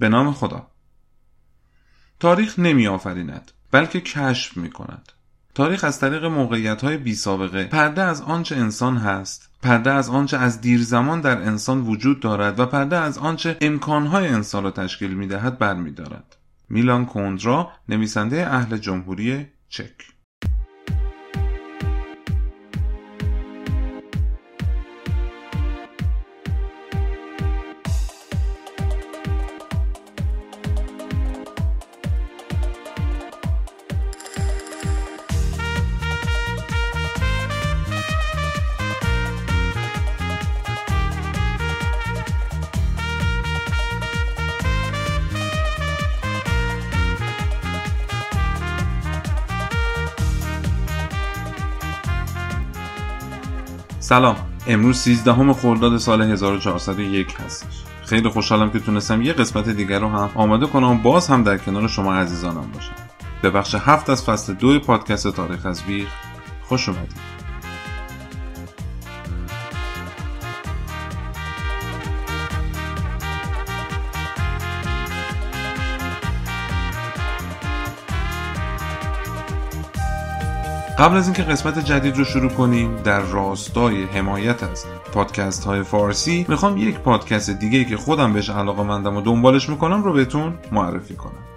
به نام خدا. تاریخ نمی آفریند بلکه کشف می کند تاریخ از طریق موقعیت های بی سابقه پرده از آنچه انسان هست پرده از آنچه از دیر زمان در انسان وجود دارد و پرده از آنچه امکانهای انسان را تشکیل می دهد بر می دارد. میلان کندرا نویسنده اهل جمهوری چک. سلام. امروز 13 خرداد سال 1401 هستش. خیلی خوشحالم که تونستم یه قسمت دیگر رو هم آماده کنم باز هم در کنار شما عزیزانم باشم. به بخش هفت از فصل دو پادکست تاریخ از ویغ خوش اومدید. قبل از اینکه قسمت جدید رو شروع کنیم در راستای حمایت از پادکست های فارسی می‌خوام یک پادکست دیگه که خودم بهش علاقه مندم و دنبالش می‌کنم رو بهتون معرفی کنم.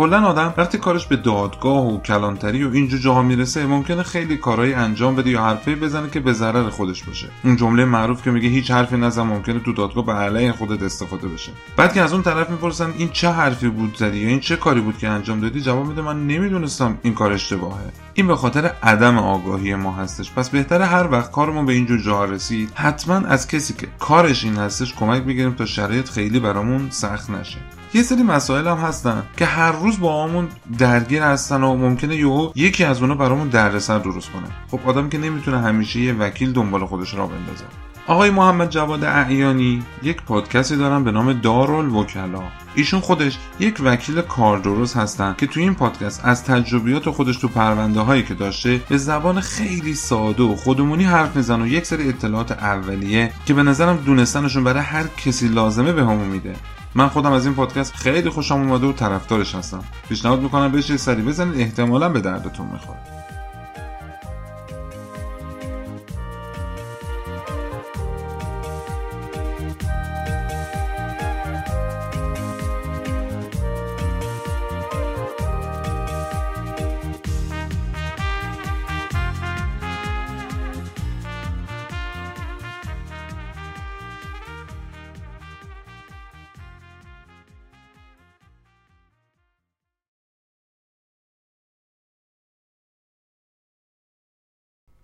کلا آدم وقتی کارش به دادگاه و کلانتری و اینجور جاها می‌رسه ممکنه خیلی کارهایی انجام بده یا حرفی بزنه که به ضرر خودش باشه. اون جمله معروف که میگه هیچ حرفی نزن ممکنه تو دادگاه به علیه خودت استفاده بشه. بعد که از اون طرف می‌پرسن این چه حرفی بود زدی یا این چه کاری بود که انجام دادی؟ جواب میده من نمی‌دونستم این کار اشتباهه. این به خاطر عدم آگاهی ما هستش. پس بهتره هر وقت کارمون به اینجور جاها رسید حتما از کسی که کارش این هستش کمک بگیریم تا شرایط خیلی برامون سخت نشه. یه سری مسائل هم هستن که هر روز با همون درگیر هستن و ممکنه یهو یکی از اونا برامون دردسر درست کنه. خب آدم که نمی‌تونه همیشه یه وکیل دنبال خودش را بندازه. آقای محمد جواد اعیانی یک پادکستی دارن به نام دارال وکلا. ایشون خودش یک وکیل کار درست هستن که توی این پادکست از تجربیات خودش تو پرونده هایی که داشته به زبان خیلی ساده و خودمونی حرف میزن و یک سری اطلاعات اولیه که به نظرم دونستنشون برای هر کسی لازمه به همون میده. من خودم از این پادکست خیلی خوشم اومده و طرفدارش هستم. پیشنهاد می‌کنم بهش سری بزنید. احتمالا به دردتون می‌خوره.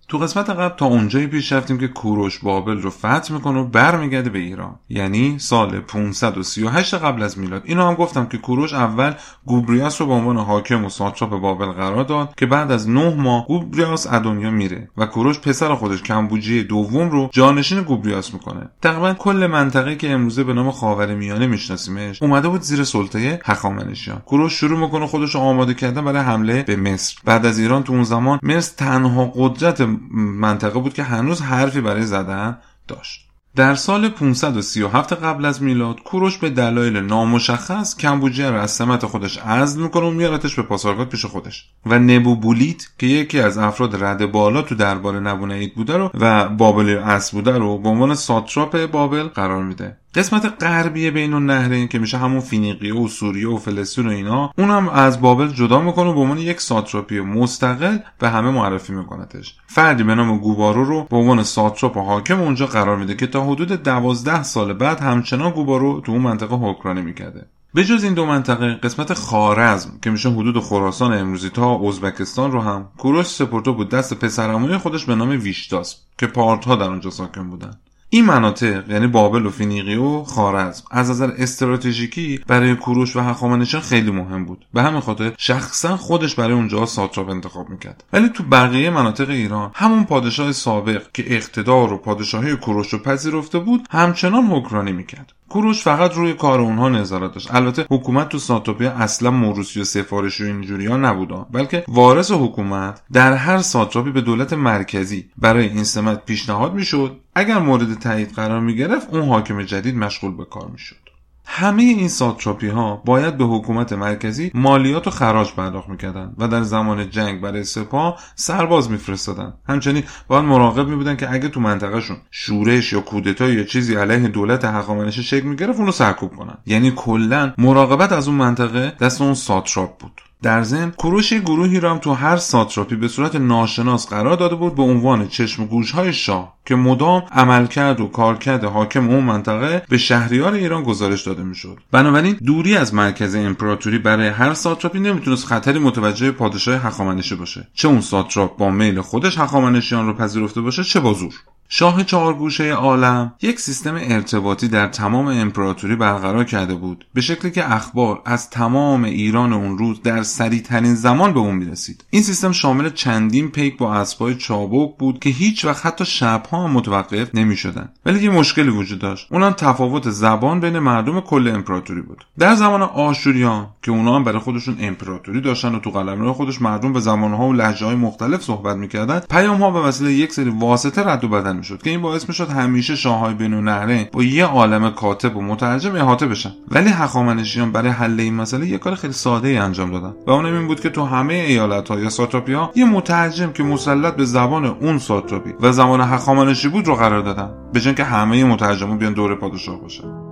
تو قسمت قبل تا اونجایی پیش رفتیم که کوروش بابل رو فتح می‌کنه و برمیگرده به ایران. یعنی سال 538 قبل از میلاد. اینو هم گفتم که کوروش اول گوبریاس رو به عنوان حاکم و ساتراپ بابل قرار داد که بعد از نه ماه گوبریاس ادونیا میره و کوروش پسر خودش کمبوجی دوم رو جانشین گوبریاس می‌کنه. تقریبا کل منطقه که امروزه به نام خاورمیانه میشناسیمش اومده بود زیر سلطه هخامنشیان. کوروش شروع می‌کنه خودش رو آماده کردن برای حمله به مصر. بعد از ایران تو اون زمان مصر تنها قدرت منطقه بود که هنوز حرفی برای زدن داشت. در سال 537 قبل از میلاد کوروش به دلایل نامشخص کمبوجیه را از سمت خودش عزل می‌کنه و میارتش به پاسارگاد پیش خودش. و نبوبولیت که یکی از افراد رده بالا تو دربار نبونید بوده رو و بابلی‌الاصل بوده رو به عنوان ساتراپ بابل قرار میده. قسمت غربی بین النهرین که میشه همون فینیقیه و سوریه و فلسطین و اینا اونم از بابل جدا می‌کنه و به عنوان یک ساتراپی مستقل به همه معرفی میکنتش. فردی به نام گوبارو رو به عنوان ساتراپ و حاکم اونجا قرار میده که تا حدود دوازده سال بعد همچنان گوبارو تو اون منطقه حکمرانی می‌کرده. به جز این دو منطقه قسمت خارزم که میشه حدود خراسان امروزی تا ازبکستان رو هم کوروش سپرتو بود دست پسرموی خودش به نام ویشتاس که پارتها در اونجا ساکن بودن. این مناطق یعنی بابل و فینیقی و خارزم از نظر استراتژیکی برای کوروش و هخامنشیان خیلی مهم بود. به همین خاطر شخصا خودش برای اونجا ساتراپ انتخاب می‌کرد. ولی تو بقیه مناطق ایران همون پادشاه سابق که اقتدار و پادشاهی کوروش رو پذیرفته بود همچنان حکمرانی می‌کرد. کوروش فقط روی کار اونها نظارت داشت. البته حکومت تو ساتوپیا اصلا موروسی و سفارشی و اینجوری ها نبود بلکه وارث حکومت در هر ساتراپی به دولت مرکزی برای این سمت پیشنهاد می‌شد. اگر مورد تایید قرار می گرفت اون حاکم جدید مشغول به کار می‌شد. همه این ساتراپی ها باید به حکومت مرکزی مالیات و خراج پرداخت می‌کردن و در زمان جنگ برای سپاه سرباز میفرستادن. همچنین باید مراقب میبودن که اگه تو منطقهشون شورش یا کودتا یا چیزی علیه دولت هخامنشی شکل می‌گرفت اونو سرکوب کنن. یعنی کلا مراقبت از اون منطقه دست اون ساتراپ بود. در ضمن کوروش گروهی را هم تو هر ساتراپی به صورت ناشناس قرار داده بود به عنوان چشم گوش های شاه که مدام عملکرد و کارکرد حاکم اون منطقه به شهریار ایران گزارش داده می‌شد. بنابراین دوری از مرکز امپراتوری برای هر ساتراپی نمی‌تونست خطری متوجه پادشاه هخامنشی باشه. چه اون ساتراپ با میل خودش هخامنشیان رو پذیرفته باشه چه با زور. شاه چهارگوشه عالم یک سیستم ارتباطی در تمام امپراتوری برقرار کرده بود به شکلی که اخبار از تمام ایران اون روز در سریعترین زمان به اون می‌رسید. این سیستم شامل چندین پیک با اسبای چابک بود که هیچ وقت حتی شبها هم متوقف نمی‌شدن ولی یه مشکلی وجود داشت. اونم تفاوت زبان بین مردم کل امپراتوری بود. در زمان آشوریان که اونا هم برای خودشون امپراتوری داشتن و تو قلمرو خودش مردم به زمانها و لهجه های مختلف صحبت می‌کردن پیام ها به وسیله یک سری واسطه رد و بدل می‌شد که این باعث می‌شد همیشه شاههای بین النهرین با یه عالم کاتب و مترجم احاطه بشن. ولی هخامنشیان برای حل این مسئله یه کار خیلی ساده ای انجام دادن. و اون این بود که تو همه ایالت ها یا ساتراپی ها یه مترجم که مسلط به زبان اون ساتراپی و زبان هخامنشی بود رو قرار دادن. به که همه مترجما بیان دور پادشاه باشن.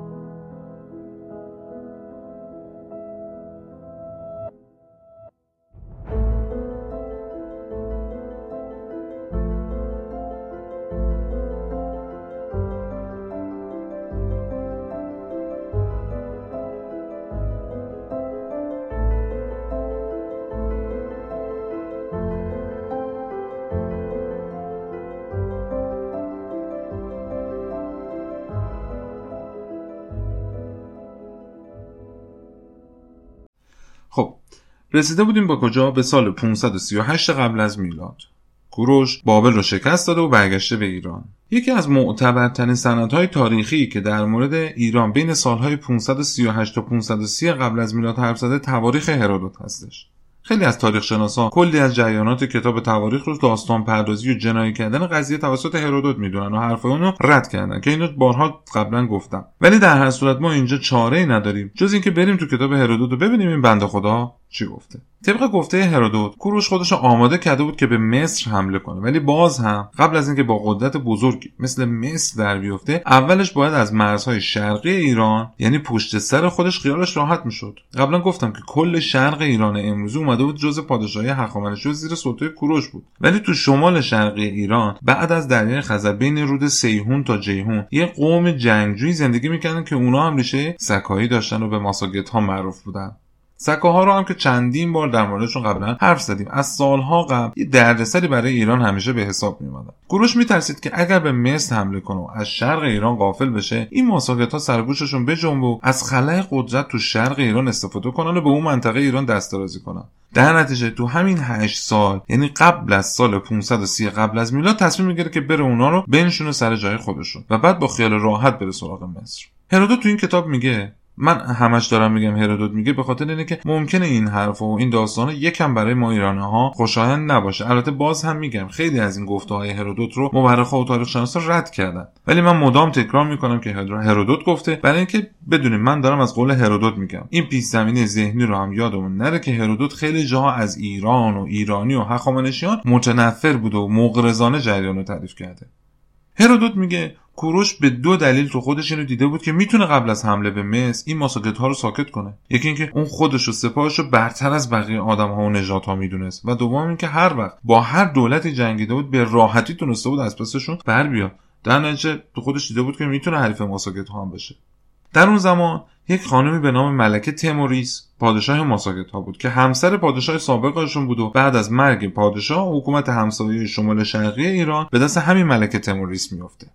خب رسیده بودیم با کجا؟ به سال 538 قبل از میلاد. کوروش بابل رو شکست داده و برگشته به ایران. یکی از معتبرترین سندهای تاریخی که در مورد ایران بین سالهای 538 تا 530 قبل از میلاد حرف زده تواریخ هرودوت هستش. خیلی از تاریخ شناسان کلی از جریانات کتاب تواریخ رو داستان پردازی و جنایی کردن قضیه توسط هرودوت می‌دونن و حرف اونو رد کردن که اینو بارها قبلا گفتم. ولی در هر صورت ما اینجا چاره ای نداریم. جز اینکه بریم تو کتاب هرودوت و ببینیم این بنده خدا. چی گفته؟ طبق گفته هرودوت کوروش خودش آماده کرده بود که به مصر حمله کنه ولی باز هم قبل از اینکه با قدرت بزرگی مثل مصر در بیفته اولش باید از مرزهای شرقی ایران یعنی پشت سر خودش خیالش راحت می‌شد. قبلا گفتم که کل شرق ایران امروزی اومده بود جز پادشاهی هخامنشی زیر سلطه کوروش بود. ولی تو شمال شرقی ایران بعد از دریای خزر بین رود سیهون تا جیهون یه قوم جنگجویی زندگی می‌کردن که اونا هم ریشه سکایی داشتن و به ماساگت ها معروف بودن. سکاها رو هم که چندین بار در موردشون قبلا حرف زدیم. از سالها قبل یه دردسری برای ایران همیشه به حساب می اومدن گروش میترسید که اگر به مصر حمله کنه و از شرق ایران غافل بشه این مساقط ها سرگوششون بجنبه و از خلای قدرت تو شرق ایران استفاده کنن و به اون منطقه ایران دست درازی کنن. در نتیجه تو همین 8 سال یعنی قبل از سال 530 قبل از میلاد تصمیم می‌گیره که بره اونا رو بنشونه سر جای خودشون و بعد با خیال راحت بره سراغ مصر. هرودوت تو این کتاب میگه من همش دارم میگم هرودوت میگه به خاطر اینه که ممکنه این حرف و این داستان یکم برای ما ایرانی ها خوشایند نباشه. البته باز هم میگم خیلی از این گفته های هرودوت رو مورخ و تاریخ شناسا رد کردن. ولی من مدام تکرار می‌کنم که هرودوت گفته برای اینکه بدونیم من دارم از قول هرودوت میگم. این پیش زمینه ذهنی رو هم یادمون نره که هرودوت خیلی جاها از ایران و ایرانی و هخامنشیان متنفر بوده و مغرضانه جریان رو تعریف کرده. هرودوت میگه کوروش به دو دلیل تو خودش اینو دیده بود که می‌تونه قبل از حمله به مصر این ماساکت ها رو ساکت کنه. یکی اینکه اون خودش و سپاهش رو برتر از بقیه آدم ها و نجات ها می‌دونست. و دوم اینکه هر وقت با هر دولتی جنگیده بود به راحتی تونسته بود از پسشون بر بیاد. در نتیجه تو خودش دیده بود که می‌تونه حریف ماساکت ها هم بشه. در اون زمان یک خانمی به نام ملکه تموریس پادشاه ماساکت ها بود که همسر پادشاه سابقشون بود و بعد از مرگ پادشاه حکومت همسایه شمال شرقی ایران به دست همین ملکه تموریس میافته.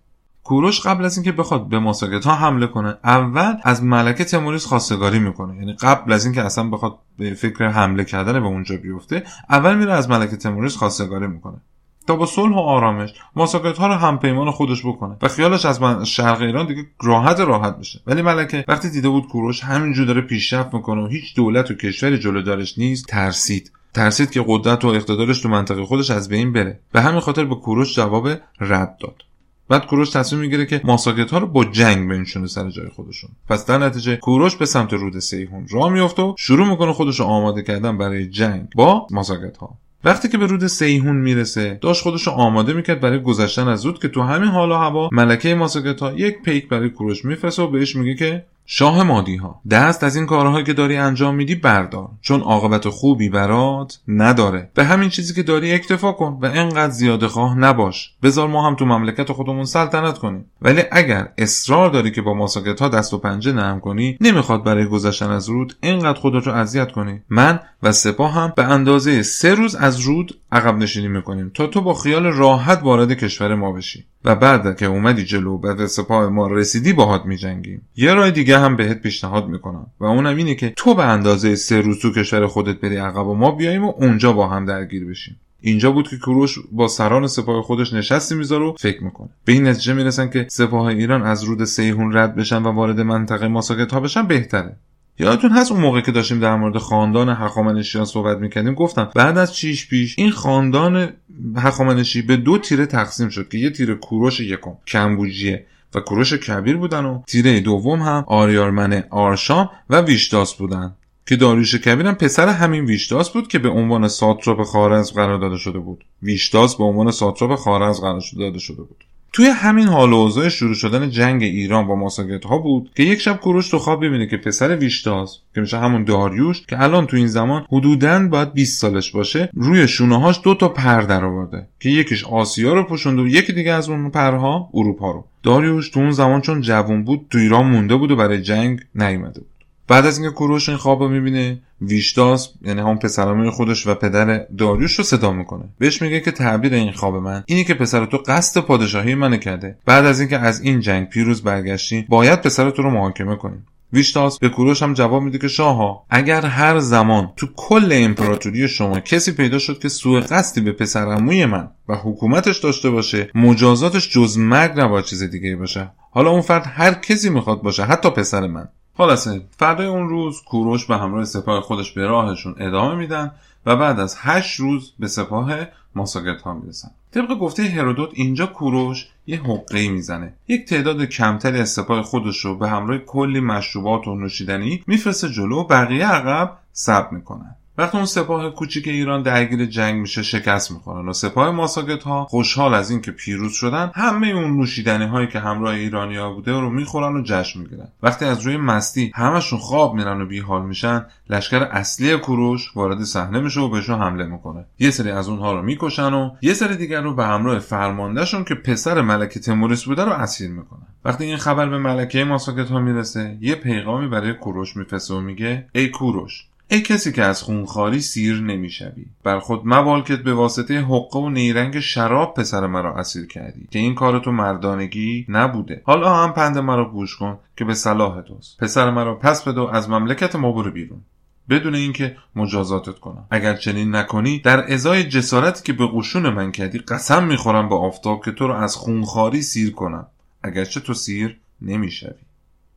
کوروش قبل از اینکه بخواد به ماساگت ها حمله کنه اول از ملکه تموریس خواستگاری می‌کنه. یعنی قبل از اینکه اصلا بخواد به فکر حمله کردن به اونجا بیفته اول میره از ملکه تموریس خواستگاری می‌کنه. تا با صلح و آرامش ماساگت ها رو همپیمان خودش بکنه و خیالش از من شرق ایران دیگه راحت راحت بشه. ولی ملکه وقتی دیده بود کوروش همینجور داره پیشرفت می‌کنه و هیچ دولت و کشوری جلو دارش نیست ترسید. ترسید که قدرت و اقتدارش تو منطقه خودش از بین بره. به همین خاطر به کوروش جواب رد داد. بعد کوروش تصمیم می‌گیره که ماساگت ها رو با جنگ بنشونه سر جای خودشون. پس در نتیجه کوروش به سمت رود سیهون راه میفته و شروع می‌کنه خودش آماده کردن برای جنگ با ماساگت ها وقتی که به رود سیهون می‌رسه داشت خودش رو آماده می‌کرد برای گذشتن از رود که تو همین حال و هوا ملکه ماساگتا یک پیک برای کوروش میفرسته و بهش میگه که شاه مادی ها دست از این کارهایی که داری انجام میدی بردار چون عاقبت خوبی برات نداره. به همین چیزی که داری اکتفا کن و انقدر زیاده خواه نباش. بذار ما هم تو مملکت خودمون سلطنت کنیم. ولی اگر اصرار داری که با ماساکت ها دست و پنجه نرم کنی نمی‌خواد برای گذشتن از رود انقدر خودت رو اذیت کنی. من و سپاه هم به اندازه سه روز از رود عقب نشینی می‌کنیم. تا تو با خیال راحت وارد کشور ما بشی. و بعد که اومدی جلو و به سپاه ما رسیدی باهات میجنگیم. یه راه دیگه هم بهت پیشنهاد می‌کنم. و اونم اینه که تو به اندازه سه روز تو کشور خودت بری عقب و ما بیاییم و اونجا با هم درگیر بشیم. اینجا بود که کوروش با سران سپاه خودش نشستی می‌ذاره و فکر می‌کنه. به این نتیجه می‌رسن که سپاه ایران از رود سیهون رد بشن و وارد منطقه ماساکت ها بشن بهتره. یادتون هست اون موقع که داشتیم در مورد خاندان هخامنشیان صحبت می‌کردیم؟ گفتم بعد از چیش پیش این خاندان هخامنشی به دو تیره تقسیم شد که یه تیره کوروش یکم کمبوجیه و کوروش کبیر بودن و تیره دوم هم آریارمن آرشام و ویشتاس بودن. که داریوش کبیر هم پسر همین ویشتاس بود که به عنوان ساتراپ خارز قرار داده شده بود. ویشتاس به عنوان ساتراپ خارز قرار داده شده بود. توی همین حال و شروع شدن جنگ ایران با ماساگت ها بود که یک شب کوروش تو خواب ببینه که پسر ویشتاز که میشه همون داریوش که الان تو این زمان حدوداً باید 20 سالش باشه روی شونه هاش دو تا پر در آورده که یکیش آسیا رو پوشونده و یکی دیگه از اون پرها اروپا رو. داریوش تو اون زمان چون جوون بود تو ایران مونده بود و برای جنگ نیومده بود. بعد از اینکه کوروش این خواب رو می‌بینه ویشتاس یعنی همون پسراموی خودش و پدر داریوش رو صدا می‌کنه. بهش میگه که تعبیر این خواب من اینی که پسر تو قصد پادشاهی منو کرده. بعد از اینکه از این جنگ پیروز برگشتی باید پسر تو رو محاکمه کنیم. ویشتاس به کوروش هم جواب میده که شاها اگر هر زمان تو کل امپراتوری شما کسی پیدا شد که سوء قصدی به پسرعموی من و حکومتش داشته باشه مجازاتش جز مرگ نباید چیز دیگه باشه. حالا اون فرد هر کسی می‌خواد باشه حتی پسر من. خلاصه فردای اون روز کوروش به همراه سپاه خودش به راهشون ادامه میدن و بعد از هشت روز به سپاه ماساگت ها می‌رسن. طبق گفته هرودوت اینجا کوروش یه حقه می‌زنه. یک تعداد کمتری از سپاه خودش رو به همراه کلی مشروبات و نوشیدنی میفرسته جلو و بقیه عقب سب می‌کنن. وقتی اون سپاه کوچیک ایران درگیر جنگ میشه شکست می‌خورن و سپاه ماساگت ها خوشحال از اینکه پیروز شدن همه اون نوشیدنی هایی که همراه ایرانیا بوده رو می‌خورن و جشن می‌گیرن. وقتی از روی مستی همشون خواب میرن و بیحال میشن لشکر اصلی کوروش وارد صحنه میشه و بهشون حمله می‌کنه. یه سری از اونها رو می‌کشن و یه سری دیگر رو به همراه فرماندهشون که پسر ملکه تموریس بوده رو اسیر می‌کنن. وقتی این خبر به ملکه ماساگت ها می‌رسه یه پیغامی برای کوروش میفرسته و میگه ای کوروش ای کسی که از خونخاری سیر نمی‌شوی. بر خود مبالکت به واسطه حقه و نیرنگ شراب پسر مرا اسیر کردی که این کار تو مردانگی نبوده. حالا هم پند مرا گوش کن که به صلاح توست. پسر مرا پس بدو از مملکت ما برو بیرون. بدون اینکه مجازاتت کنم. اگر چنین نکنی در ازای جسارتی که به قشون من کردی قسم می‌خورم به آفتاب که تو رو از خونخاری سیر کنم. اگرچه تو سیر نمی‌شوی.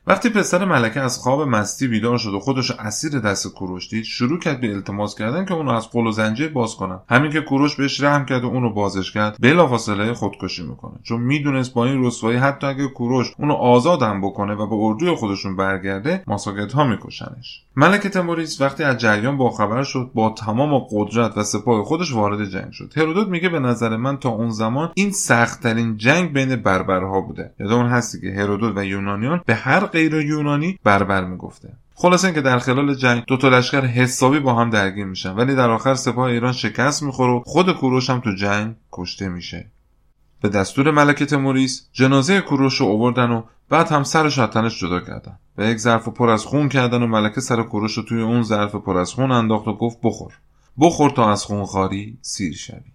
وقتی پسر ملکه از خواب مستی بیدار شد و خودش اسیر دست کوروش دید شروع کرد به التماس کردن که اونو از قل و زنجیر باز کنن. همین که کوروش بهش رحم کرد و اونو بازش کرد بلافاصله خودکشی می‌کنه. چون می‌دونست با این رسوایی حتی اگه کوروش اونو هم بکنه و به اردوی خودشون برگرده ماساگت ها میکشنش. ملکه تموریس وقتی از جریان باخبر شد با تمام قدرت و سپاه خودش وارد جنگ شد. هرودوت میگه به نظر من تا اون زمان این سختترین جنگ بین بربرها بوده. یادمون هستی که هرودوت و یونانیان به هر غیر یونانی بربر می‌گفته. خلاصه اینکه در خلال جنگ دو تا لشکر حسابی با هم درگیر میشن ولی در آخر سپاه ایران شکست می‌خوره و خود کوروش هم تو جنگ کشته میشه. به دستور ملکه تموریس جنازه کوروش رو آوردن و بعد هم سرش از تنش جدا کردن. و یک ظرف پر از خون کردن و ملکه سر کوروش رو توی اون ظرف پر از خون انداخت و گفت بخور. بخور تا از خونخواری سیر شوی.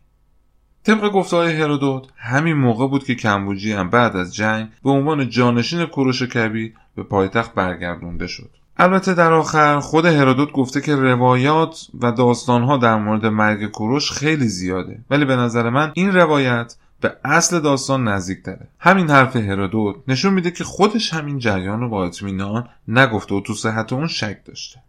طبق گفتهای هرودوت همین موقع بود که کمبوجی هم بعد از جنگ به عنوان جانشین کوروش کبیر به پایتخت برگردونده شد. البته در آخر خود هرودوت گفته که روایات و داستانها در مورد مرگ کوروش خیلی زیاده. ولی به نظر من این روایت به اصل داستان نزدیک داره همین حرف هرودوت نشون میده که خودش همین جریان رو با اطمینان نگفته و تو صحت اون شک داشته.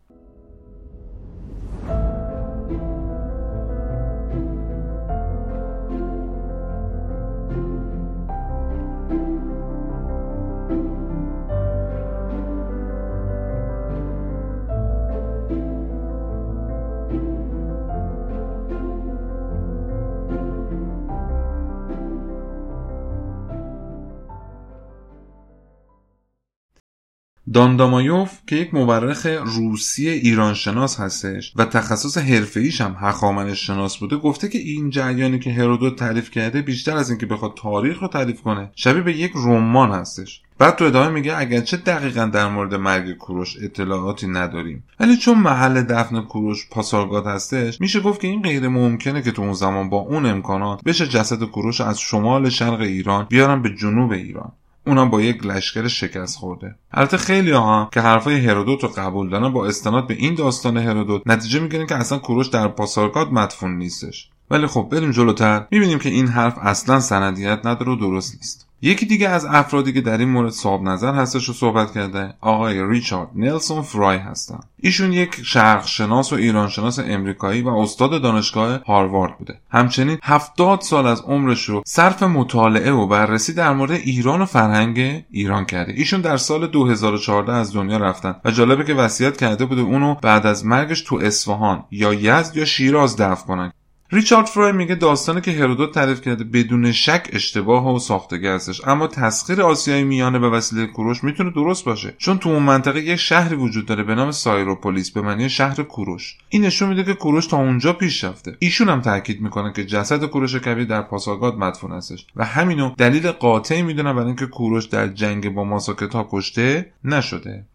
داندامایوف که یک مورخ روسی ایرانشناس هستش و تخصص حرفه‌ایش هم هخامنش شناس بوده گفته که این جریانی که هرودوت تعریف کرده بیشتر از اینکه بخواد تاریخ رو تعریف کنه شبیه به یک رمان هستش. بعد تو ادامه میگه اگرچه دقیقا در مورد مرگ کوروش اطلاعاتی نداریم ولی چون محل دفن کوروش پاسارگاد هستش میشه گفت که این غیر ممکنه که تو اون زمان با اون امکانات بشه جسد کوروش از شمال شرق ایران بیارن به جنوب ایران. اونم با یک لشکر شکست خورده. البته خیلی ها که حرفای هرودوت رو قبول دارن با استناد به این داستان هرودوت نتیجه می‌گیرن که اصلا کوروش در پاسارگاد مدفون نیستش. ولی خب بریم جلوتر. می‌بینیم که این حرف اصلا سندیت نداره و درست نیست. یکی دیگه از افرادی که در این مورد صاحب نظر هستش و صحبت کرده آقای ریچارد نلسون فرای هستن. ایشون یک شرقشناس و ایرانشناس امریکایی و استاد دانشگاه هاروارد بوده. همچنین هفتاد سال از عمرش رو صرف مطالعه و بررسی در مورد ایران و فرهنگ ایران کرده. ایشون در سال 2014 از دنیا رفتن و جالبه که وصیت کرده بوده اونو بعد از مرگش تو اصفهان یا یزد یا شیراز دفن کنن. ریچارد فروی میگه داستانی که هرودوت تعریف کرده بدون شک اشتباه و ساختگی هستش. اما تسخیر آسیای میانه به وسیله کوروش می‌تونه درست باشه. چون تو اون منطقه یک شهری وجود داره به نام سایروپولیس به معنی شهر کوروش. این نشون میده که کوروش تا اونجا پیش رفته. ایشون هم تاکید می‌کنه که جسد کوروش کبیر در پاساگاد مدفون هستش. و همینو دلیل قاطعی می‌دونن برای اینکه کوروش در جنگ با ماساکتا کشته نشده.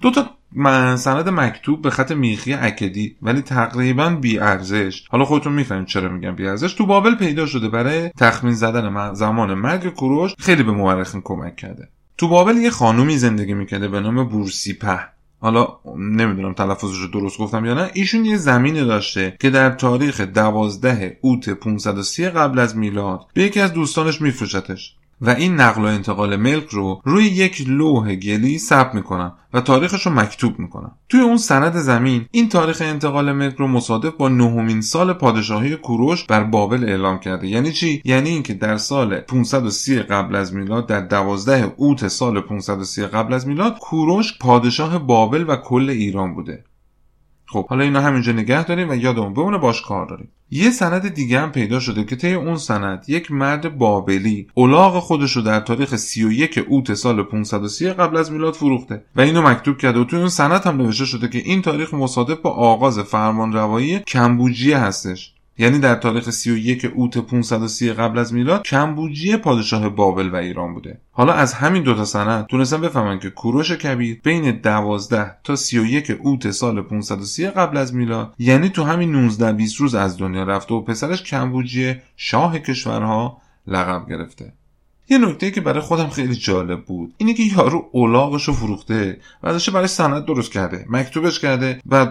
دو تا سند مکتوب به خط میخی اکدی ولی تقریبا بی ارزش حالا خودتون می‌فهمید چرا میگم بی ارزش تو بابل پیدا شده برای تخمین زدن زمان مرگ کوروش خیلی به مورخین کمک کرده. تو بابل یه خانومی زندگی می‌کرده به نام بورسیپه. حالا نمی‌دونم تلفظش رو درست گفتم یا نه. ایشون یه زمینی داشته که در تاریخ دوازده اوت 530 قبل از میلاد به یکی از دوستانش میفروشتش. و این نقل و انتقال ملک رو روی یک لوح گلی ثبت می‌کنن و تاریخش رو مکتوب می‌کنن توی اون سند زمین این تاریخ انتقال ملک رو مصادف با نهمین سال پادشاهی کوروش بر بابل اعلام کرده. یعنی چی؟ یعنی اینکه در سال 530 قبل از میلاد در 12 اوت سال 530 قبل از میلاد کوروش پادشاه بابل و کل ایران بوده. خب حالا اینا همینجا نگه داریم و یادمون بمونه باش کار داریم. یه سند دیگه هم پیدا شده که طی اون سند یک مرد بابلی اولاغ خودش رو در تاریخ 31 اوت سال 530 قبل از میلاد فروخته و اینو مکتوب کرده و توی اون سند هم نوشته شده که این تاریخ مصادف با آغاز فرمان روایی کمبوجیه هستش. یعنی در تاریخ 31 اوت 530 قبل از میلاد کمبوجیه پادشاه بابل و ایران بوده. حالا از همین دوتا سند تونستن بفهمن که کوروش کبیر بین 12 تا 31 اوت سال 530 قبل از میلاد یعنی تو همین 19 20 روز از دنیا رفته و پسرش کمبوجیه شاه کشورها لقب گرفته. یه نکته که برای خودم خیلی جالب بود اینه که یارو اولاغش رو فروخته و ازش برای سند درست کرده مکتوبش کرده و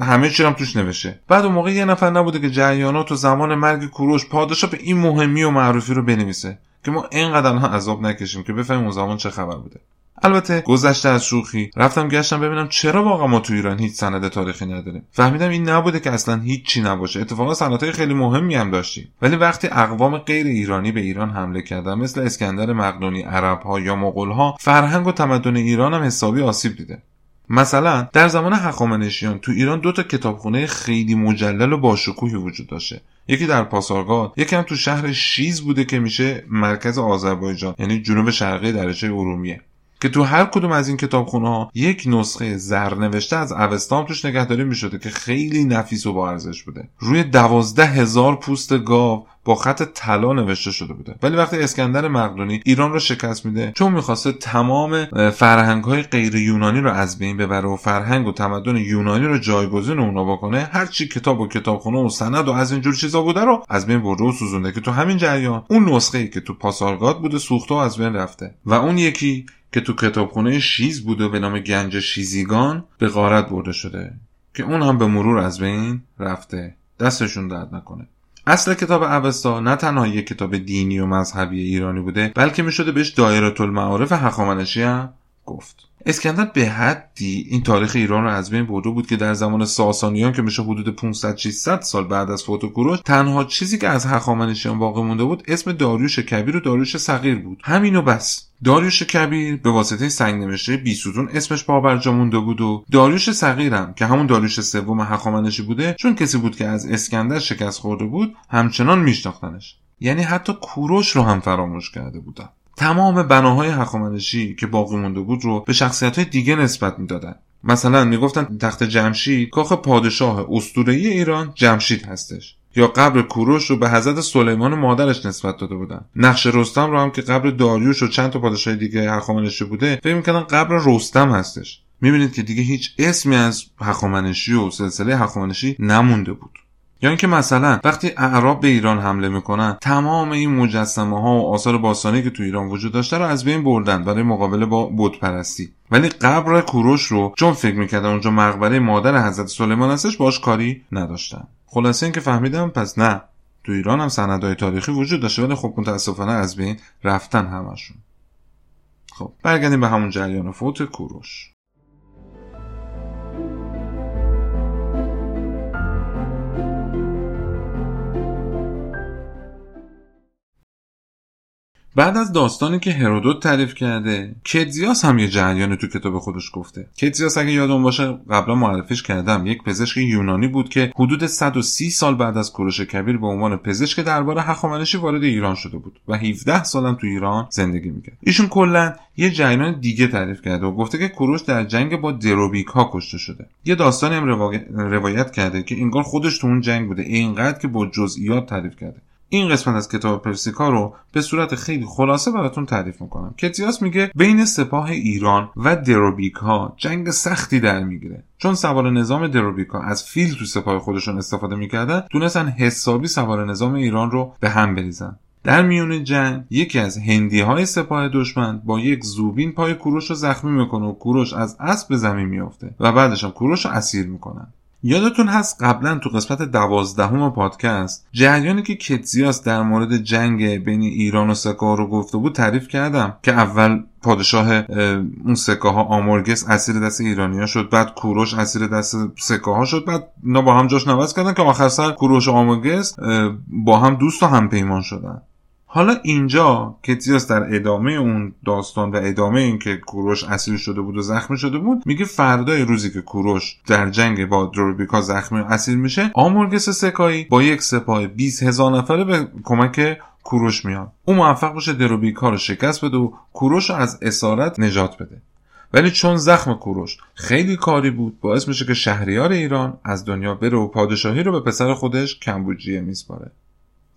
همه چی هم توش نوشته. بعد اون موقع یه نفر نبوده که جریانات و زمان مرگ کوروش پادشاه به این مهمی و معروفی رو بنویسه که ما اینقدر عذاب نکشیم که بفهمیم اون زمان چه خبر بوده. البته گذشته از شوخی. رفتم گشتم ببینم چرا واقعا ما تو ایران هیچ سند تاریخی نداریم. فهمیدم این نبوده که اصلا هیچی نباشه. اتفاقا سندهای خیلی مهمی هم داشتیم. ولی وقتی اقوام غیر ایرانی به ایران حمله کردن مثل اسکندر مقدونی عربها یا مغولها فرهنگ و تمدن ایران هم حسابی آسیب دیده. مثلا در زمان هخامنشیان تو ایران دو تا کتابخونه خیلی مجلل و باشکوهی وجود داشته. یکی در پاسارگاد یکی هم تو شهر شیز بوده که میشه مرکز آذربایجان یعنی جنوب شرقی درچه ارومیه. که تو هر کدوم از این کتابخونه ها یک نسخه زرنوشته از اوستا توش نگهداری می شده که خیلی نفیس و با ارزش بوده. روی دوازده هزار پوست گاو با خط طلا نوشته شده بوده. ولی وقتی اسکندر مقدونی ایران رو شکست میده چون می‌خواسته تمام فرهنگ های غیر یونانی رو از بین ببره و فرهنگ و تمدن یونانی رو جایگزین اونا بکنه هر چی کتاب و کتابخونه و سند و از اینجور چیزا بوده رو از بین برده و سوزونده. که تو همین جریان اون نسخه ای که تو پاسارگاد بوده سوخته و از بین رفته. و اون یکی که تو کتابخونه شیز بوده به نام گنج شیزیگان به غارت برده شده که اون هم به مرور از بین رفته. دستشون درد نکنه. اصل کتاب اوستا نه تنها یک کتاب دینی و مذهبی ایرانی بوده بلکه می شده بهش دایره المعارف هخامنشی هم گفت. اسکندر به حدی این تاریخ ایران رو از بین برده بود که در زمان ساسانیان که میشه حدود 500 600 سال بعد از فوت کوروش تنها چیزی که از هخامنشیان باقی مونده بود اسم داریوش کبیر و داریوش صغیر بود. همینو بس. داریوش کبیر به واسطه سنگ نوشته بیسوتون اسمش پابرجا مونده بود و داریوش صغیرم که همون داریوش سوم هخامنشی بوده چون کسی بود که از اسکندر شکست خورده بود همچنان میشناختنش. یعنی حتی کوروش رو هم فراموش کرده بودن. تمام بناهای هخامنشی که باقی مونده بود رو به شخصیت های دیگه نسبت می‌دادن. مثلا می‌گفتن تخت جمشید کاخ پادشاه اسطوره‌ای ایران جمشید هستش. یا قبر کوروش رو به حضرت سلیمان مادرش نسبت داده بودن. نقش رستم رو هم که قبر داریوش و چند تا پادشاه دیگه هخامنشی بوده فکر می‌کردن قبر رستم هستش. می‌بینید که دیگه هیچ اسمی از هخامنشی و سلسله هخامنشی نمونده بود. یا اینکه مثلا وقتی اعراب به ایران حمله می‌کنن تمام این مجسمه ها و آثار باستانی که تو ایران وجود داشته رو از بین بردن برای مقابله با بت پرستی ولی قبر کوروش رو چون فکر می‌کردن اونجا مقبره مادر حضرت سلیمان هستش باش کاری نداشتن. خلاصه اینکه فهمیدم پس نه تو ایران هم سندهای تاریخی وجود داشته ولی خب متاسفانه از بین رفتن همشون. خب برگردیم به همون جریان فوت کوروش. بعد از داستانی که هرودوت تعریف کرده کتزیاس هم یه جریان تو کتاب خودش گفته. کتزیاس اگه یادون باشه قبلا معرفیش کردم. یک پزشک یونانی بود که حدود 130 سال بعد از کوروش کبیر به عنوان پزشک دربار هخامنشی وارد ایران شده بود و 17 سالم تو ایران زندگی می‌کرد. ایشون کلا یه جریان دیگه تعریف کرده و گفته که کوروش در جنگ با دروبیک ها کشته شده. یه داستانی هم روایت کرده که انگار خودش تو اون جنگ بوده. اینقدر که با جزئیات تعریف کرده. این قسمت از کتاب پرسیکا رو به صورت خیلی خلاصه براتون تعریف می‌کنم. کتیاس میگه بین سپاه ایران و دروبیک ها جنگ سختی در می‌گیره. چون سوار نظام دروبیکا از فیل تو سپاه خودشون استفاده می‌کردن تونستن حسابی سوار نظام ایران رو به هم بریزن. در میون جنگ یکی از هندی های سپاه دشمن با یک زوبین پای کوروش رو زخمی می‌کنه و کوروش از اسب به زمین میافته و بعدش هم کوروش رو اسیر می‌کنن. یادتون هست قبلا تو قسمت دوازدهم پادکست جریانی که کتزیاس در مورد جنگ بین ایران و سکه رو گفته بود تعریف کردم که اول پادشاه اون سکه ها آمورگس اسیر دست ایرانیا شد بعد کوروش اسیر دست سکه ها شد بعد اینا با هم جاش نوز کردن که آخر سر کوروش و آمورگس با هم دوست و هم پیمان شدن. حالا اینجا کتیاس در ادامه اون داستان و ادامه این که کوروش اسیر شده بود و زخمی شده بود میگه فردای روزی که کوروش در جنگ با دروبیکا زخمی و اسیر میشه آمورگس سکایی با یک سپاه 20 هزار نفره به کمک کوروش میاد. او موفق باشه دروبیکا رو شکست بده و کوروش رو از اسارت نجات بده. ولی چون زخم کوروش خیلی کاری بود باعث میشه که شهریار ایران از دنیا بره و پادشاهی رو به پسر خودش کمبوجیه میسپاره.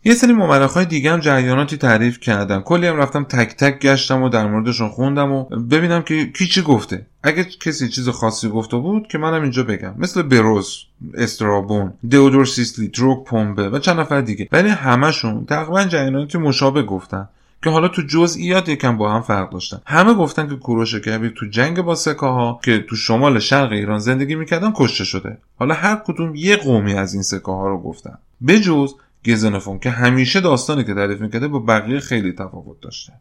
یه سری های دیگه هم جریاناتی تعریف کردم کلی هم رفتم تک تک گشتم و در موردشون خوندم و ببینم که کی چی گفته. اگه کسی چیز خاصی گفته بود که منم اینجا بگم. مثل بروز استرابون دئودور سیسلی دروک پومبه و چند نفر دیگه. ولی همشون تقریبا جریاناتی مشابه گفتن. که حالا تو جزئیات یکم با هم فرق داشتن. همه گفتن که کوروش کبیر تو جنگ با سکاها که تو شمال شرق ایران زندگی می‌کردن کشته شده. حالا هر کدوم یه قومی از این سکاها رو گفتن. بجز گزنفون که همیشه داستانی که تعریف می‌کرده با بقیه خیلی تفاوت داشته.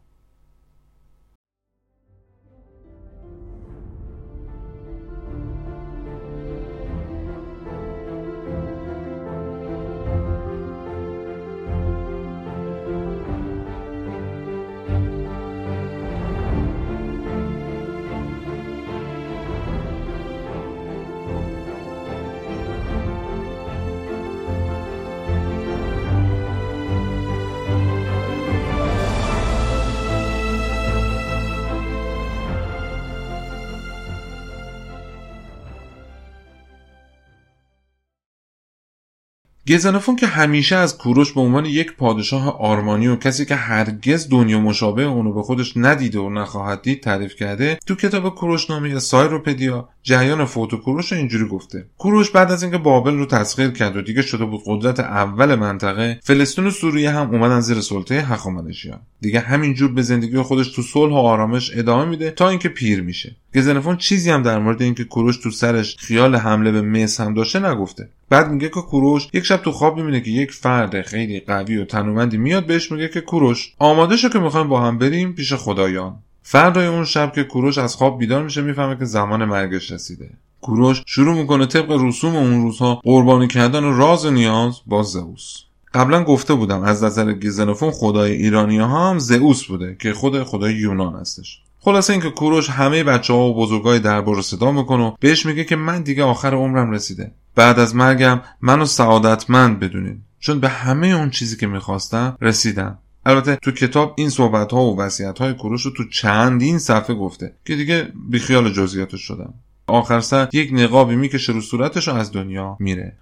گزنفون که همیشه از کوروش به عنوان یک پادشاه آرمانی و کسی که هرگز دنیا مشابه اونو به خودش ندیده و نخواهد دید تعریف کرده تو کتاب کوروش نامی سایروپدیا جریان فوت کوروش رو اینجوری گفته. کوروش بعد از اینکه بابل رو تسخیر کرد و دیگه شده بود قدرت اول منطقه فلسطین و سوریه هم اومدن زیر سلطه هخامنشیان. دیگه همینجور به زندگی خودش تو صلح و آرامش ادامه میده تا اینکه پیر میشه. گزنفون چیزی هم در مورد اینکه کوروش تو سرش خیال حمله به مصر هم داشته نگفته. بعد میگه که کوروش یک شب تو خواب می‌بینه که یک فرد خیلی قوی و تنومندی میاد بهش میگه که کوروش آماده شو که می‌خوایم با هم بریم پیش خدایان. فردای اون شب که کوروش از خواب بیدار میشه می‌فهمه که زمان مرگش رسیده. کوروش شروع می‌کنه طبق رسوم اون روزها قربانی کردن و راز نیاز با زئوس. قبلا گفته بودم از نظر گیزنفون خدای ایرانی ها هم زئوس بوده که خود خدای یونان هستش. خلاصه اینکه کوروش همه بچه ها و بزرگای دربار رو صدا می‌کنه و بهش میگه که من دیگه آخر عمرم رسیده. بعد از مرگم منو سعادتمند بدونید چون به همه اون چیزی که می‌خواستم رسیدم البته تو کتاب این صحبت ها و وصیت های کوروش رو تو چندین صفحه گفته که دیگه بیخیال جزئیاتش شدم آخر سر یک نقابی می‌کشه رو صورتش از دنیا میره.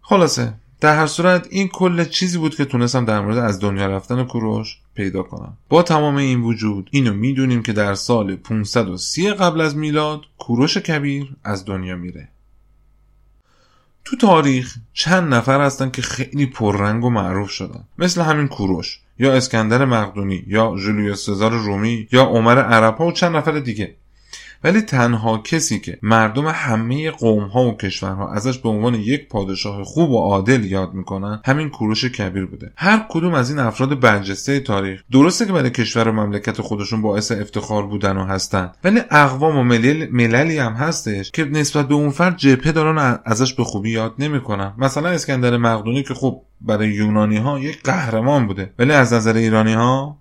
خلاصه. در هر صورت این کل چیزی بود که تونستم در مورد از دنیا رفتن کوروش پیدا کنم. با تمام این وجود اینو می‌دونیم که در سال 530 قبل از میلاد کوروش کبیر از دنیا میره. تو تاریخ چند نفر هستن که خیلی پررنگ و معروف شدن. مثل همین کوروش یا اسکندر مقدونی یا جولیوس سزار رومی یا عمر عرب و چند نفر دیگه. ولی تنها کسی که مردم همه قوم ها و کشورها ازش به عنوان یک پادشاه خوب و عادل یاد می‌کنن همین کوروش کبیر بوده. هر کدوم از این افراد برجسته تاریخ. درسته که برای کشور و مملکت خودشون باعث افتخار بودن و هستن ولی اقوام و ملل مللی هم هستش که نسبت به اون فرد جبهه دارن ازش به خوبی یاد نمی‌کنن. مثلا اسکندر مقدونی که خب برای یونانی ها یک قهرمان بوده ولی از نظر ایرانی ها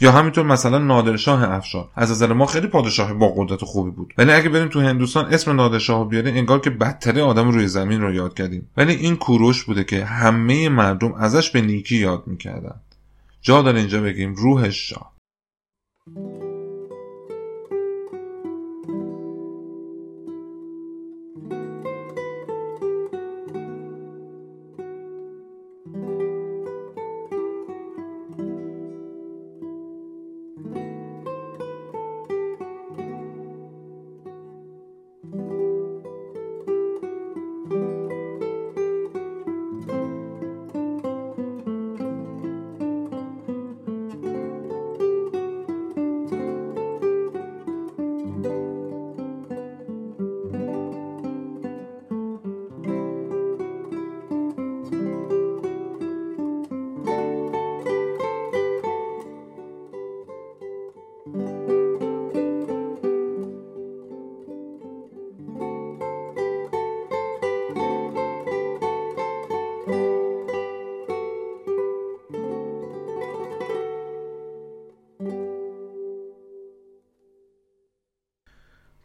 یا همینطور مثلا نادرشاه افشار از نظر ما خیلی پادشاه با قدرت خوبی بود. ولی اگه بریم تو هندوستان اسم نادرشاه بیاریم انگار که بدتره آدم روی زمین رو یاد کردیم. ولی این کوروش بوده که همه مردم ازش به نیکی یاد می‌کردن. جا داره اینجا بگیم روحش شاه.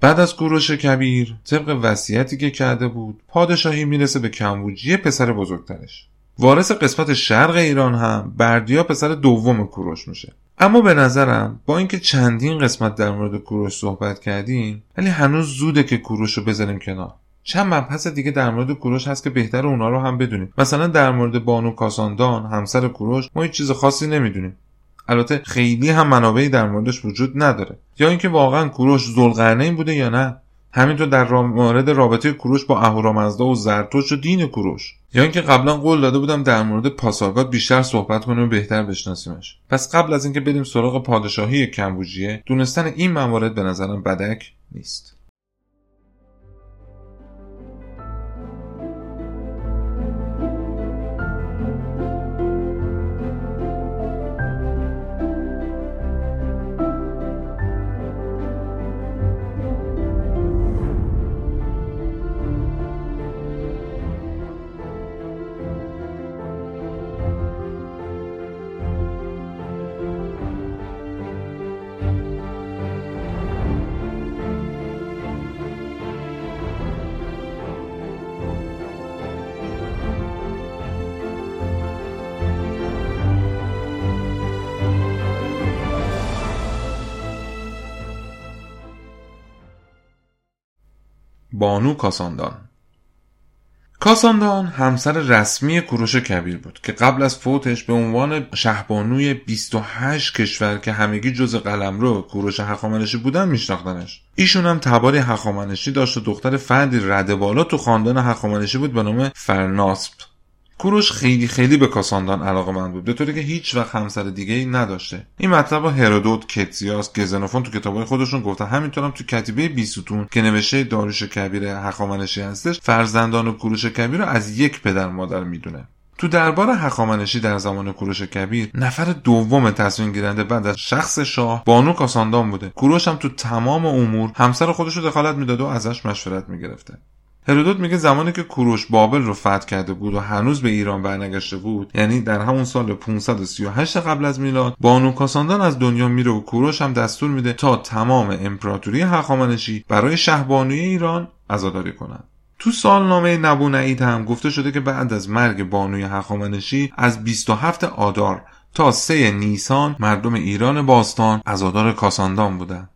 بعد از کوروش کبیر طبق وصیتی که کرده بود پادشاهی می‌رسه به کمبوجی پسر بزرگترش. وارث قسمت شرق ایران هم بردیا پسر دوم کوروش میشه. اما به نظرم با اینکه چندین قسمت در مورد کوروش صحبت کردیم ولی هنوز زوده که کوروش رو بذاریم کنار. چند مبحث دیگه در مورد کوروش هست که بهتر اونا رو هم بدونیم. مثلا در مورد بانو کاساندان همسر کوروش ما هیچ چیز خاصی نمی‌دونیم. البته خیلی هم منابعی در موردش وجود نداره. یا اینکه واقعا کوروش زلقرنین بوده یا نه همینطور در مورد رابطه کوروش با اهورامزدا و زرتوش و دین کوروش. یا اینکه قبلا قول داده بودم در مورد پاسارگاد بیشتر صحبت کنیم و بهتر بشناسیمش. پس قبل از اینکه بریم سراغ پادشاهی کمبوجیه دونستن این موارد به نظرم بدک نیست. بانو کاساندان. کاساندان همسر رسمی کوروش کبیر بود که قبل از فوتش به عنوان شهبانوی 28 کشور که همگی جز قلمرو کوروش حقامنشی بودن میشناختنش. ایشون هم تباری حقامنشی داشت و دختر فردی رده بالا تو خاندان حقامنشی بود به نام فرناسب کوروش خیلی خیلی به کاساندان علاقه من بود به طوری که هیچ وقت همسر دیگه ای نداشته. این مطلب هرودوت کتسیاس گزنوفون تو کتابای خودشون گفتن. همینطورم تو کتیبه بیستون که نوشته داروش کبیر هخامنشی هستش فرزندان کوروش کبیر رو از یک پدر مادر می‌دونه. تو دربار هخامنشی در زمان کوروش کبیر نفر دوم تصمیم گیرنده بعد از شخص شاه بانو کاساندان بوده. کوروش هم تو تمام امور همسر خودش رو دخالت می‌داده و ازش مشورت می‌گرفته. هرودوت میگه زمانی که کوروش بابل رو فتح کرده بود و هنوز به ایران برنگشته بود یعنی در همون سال 538 قبل از میلاد بانو کاساندان از دنیا میره و کوروش هم دستور میده تا تمام امپراتوری هخامنشی برای شهبانوی ایران عزاداری کنند. تو سالنامه نبونعید هم گفته شده که بعد از مرگ بانوی هخامنشی از 27 آدار تا سه نیسان مردم ایران باستان عزادار کاساندان بودند.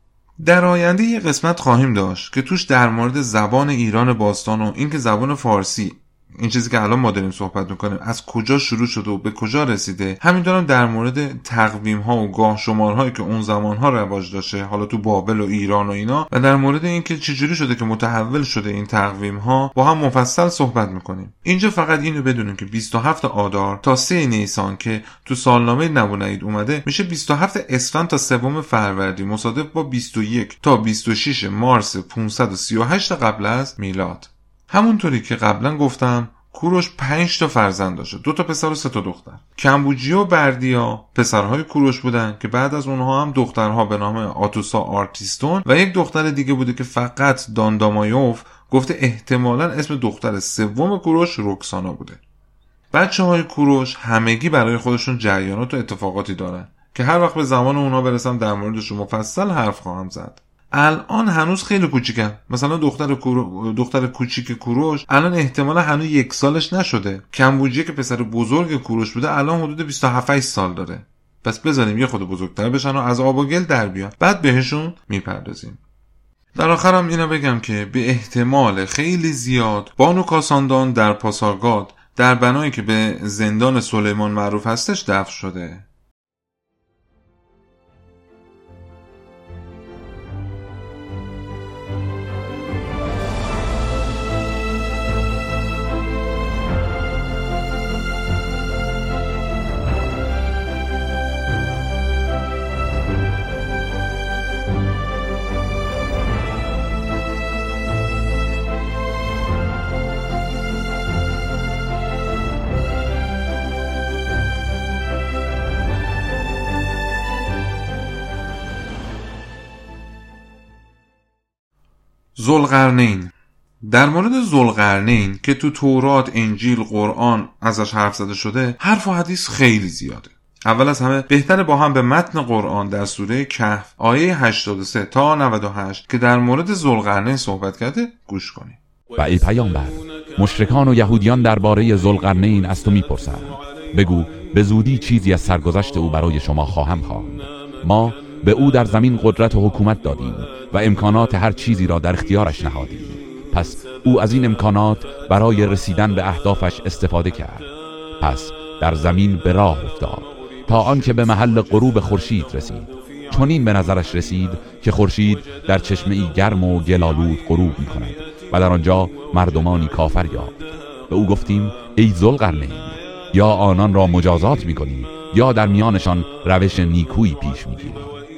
در آینده یه قسمت خواهیم داشت که توش در مورد زبان ایران باستان و اینکه زبان فارسی این چیزی که الان ما داریم صحبت می‌کنیم از کجا شروع شده و به کجا رسیده؟ همینطورم در مورد تقویم ها و گاه شمارهایی که اون زمان ها رواج داشته حالا تو بابل و ایران و اینا و در مورد اینکه چجوری شده که متحول شده این تقویم ها با هم مفصل صحبت می‌کنیم. اینجا فقط اینو بدونیم که 27 آدار تا 3 نیسان که تو سالنامه نبونید اومده میشه 27 اسفند تا سوم فروردی مصادف با 21 تا 26 مارس 538 قبل از میلاد. همونطوری که قبلا گفتم کوروش پنج تا فرزند داشته دو تا پسر و سه تا دختر. کمبوجی و بردیا پسرهای کوروش بودن که بعد از اونها هم دخترها به نام آتوسا آرتیستون و یک دختر دیگه بوده که فقط داندامایوف گفته احتمالا اسم دختر سوم کوروش روکسانا بوده. بچه های کوروش همگی برای خودشون جریانات و اتفاقاتی دارن که هر وقت به زمان اونا برسم در موردش مفصل حرف خواهم زد. الان هنوز خیلی کوچیکن. مثلا دختر کورو... دختر کوچیک کوروش الان احتمالا هنوز یک سالش نشده. کمبوجیه که پسر بزرگ کوروش بوده الان حدود 27 سال داره. پس بذاریم یه خود بزرگتر بشن و از آب و گل در بیان. بعد بهشون می‌پردازیم. در آخرم اینو بگم که به احتمال خیلی زیاد بانو کاساندان در پاسارگاد در بنایی که به زندان سلیمان معروف هستش دفن شده. زلقرنین در مورد زلقرنین که تو تورات انجیل قرآن ازش حرف زده شده حرف و حدیث خیلی زیاده. اول از همه بهتره با هم به متن قرآن در سوره کهف آیه 83 تا 98 که در مورد زلقرنین صحبت کرده گوش کنیم. و ای پیامبر مشرکان و یهودیان درباره زلقرنین از تو می‌پرسند. بگو به زودی چیزی از سرگذشت او برای شما خواهم خواند. ما به او در زمین قدرت و حکومت دادیم و امکانات هر چیزی را در اختیارش نهادیم. پس او از این امکانات برای رسیدن به اهدافش استفاده کرد. پس در زمین به راه افتاد تا آنکه به محل غروب خورشید رسید. چون این به نظرش رسید که خورشید در چشمه ای گرم و گلالود غروب می کند و در آنجا مردمانی کافر یافت. به او گفتیم ای ذوالقرنین یا آنان را مجازات می یا در میانشان روش نیکویی پیش می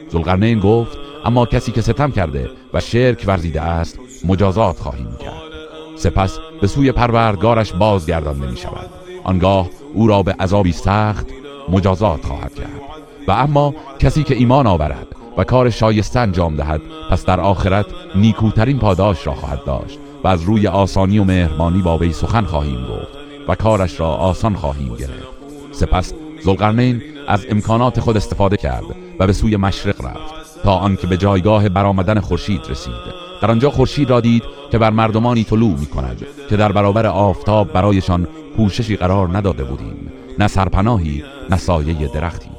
زلقرنین گفت اما کسی که ستم کرده و شرک ورزیده است مجازات خواهیم کرد. سپس به سوی پروردگارش بازگردانده می شود. آنگاه او را به عذابی سخت مجازات خواهد کرد. و اما کسی که ایمان آورد و کار شایسته انجام دهد پس در آخرت نیکوترین پاداش را خواهد داشت و از روی آسانی و مهربانی با وی سخن خواهیم گفت و کارش را آسان خواهیم گرفت. سپس زلقرنین از امکانات خود استفاده کرد و به سوی مشرق رفت تا آنکه به جایگاه برآمدن خورشید رسید. در آنجا خورشید را دید که بر مردمانی طلوع می کند که در برابر آفتاب برایشان پوششی قرار نداده بودیم. نه سرپناهی نه سایه درختی.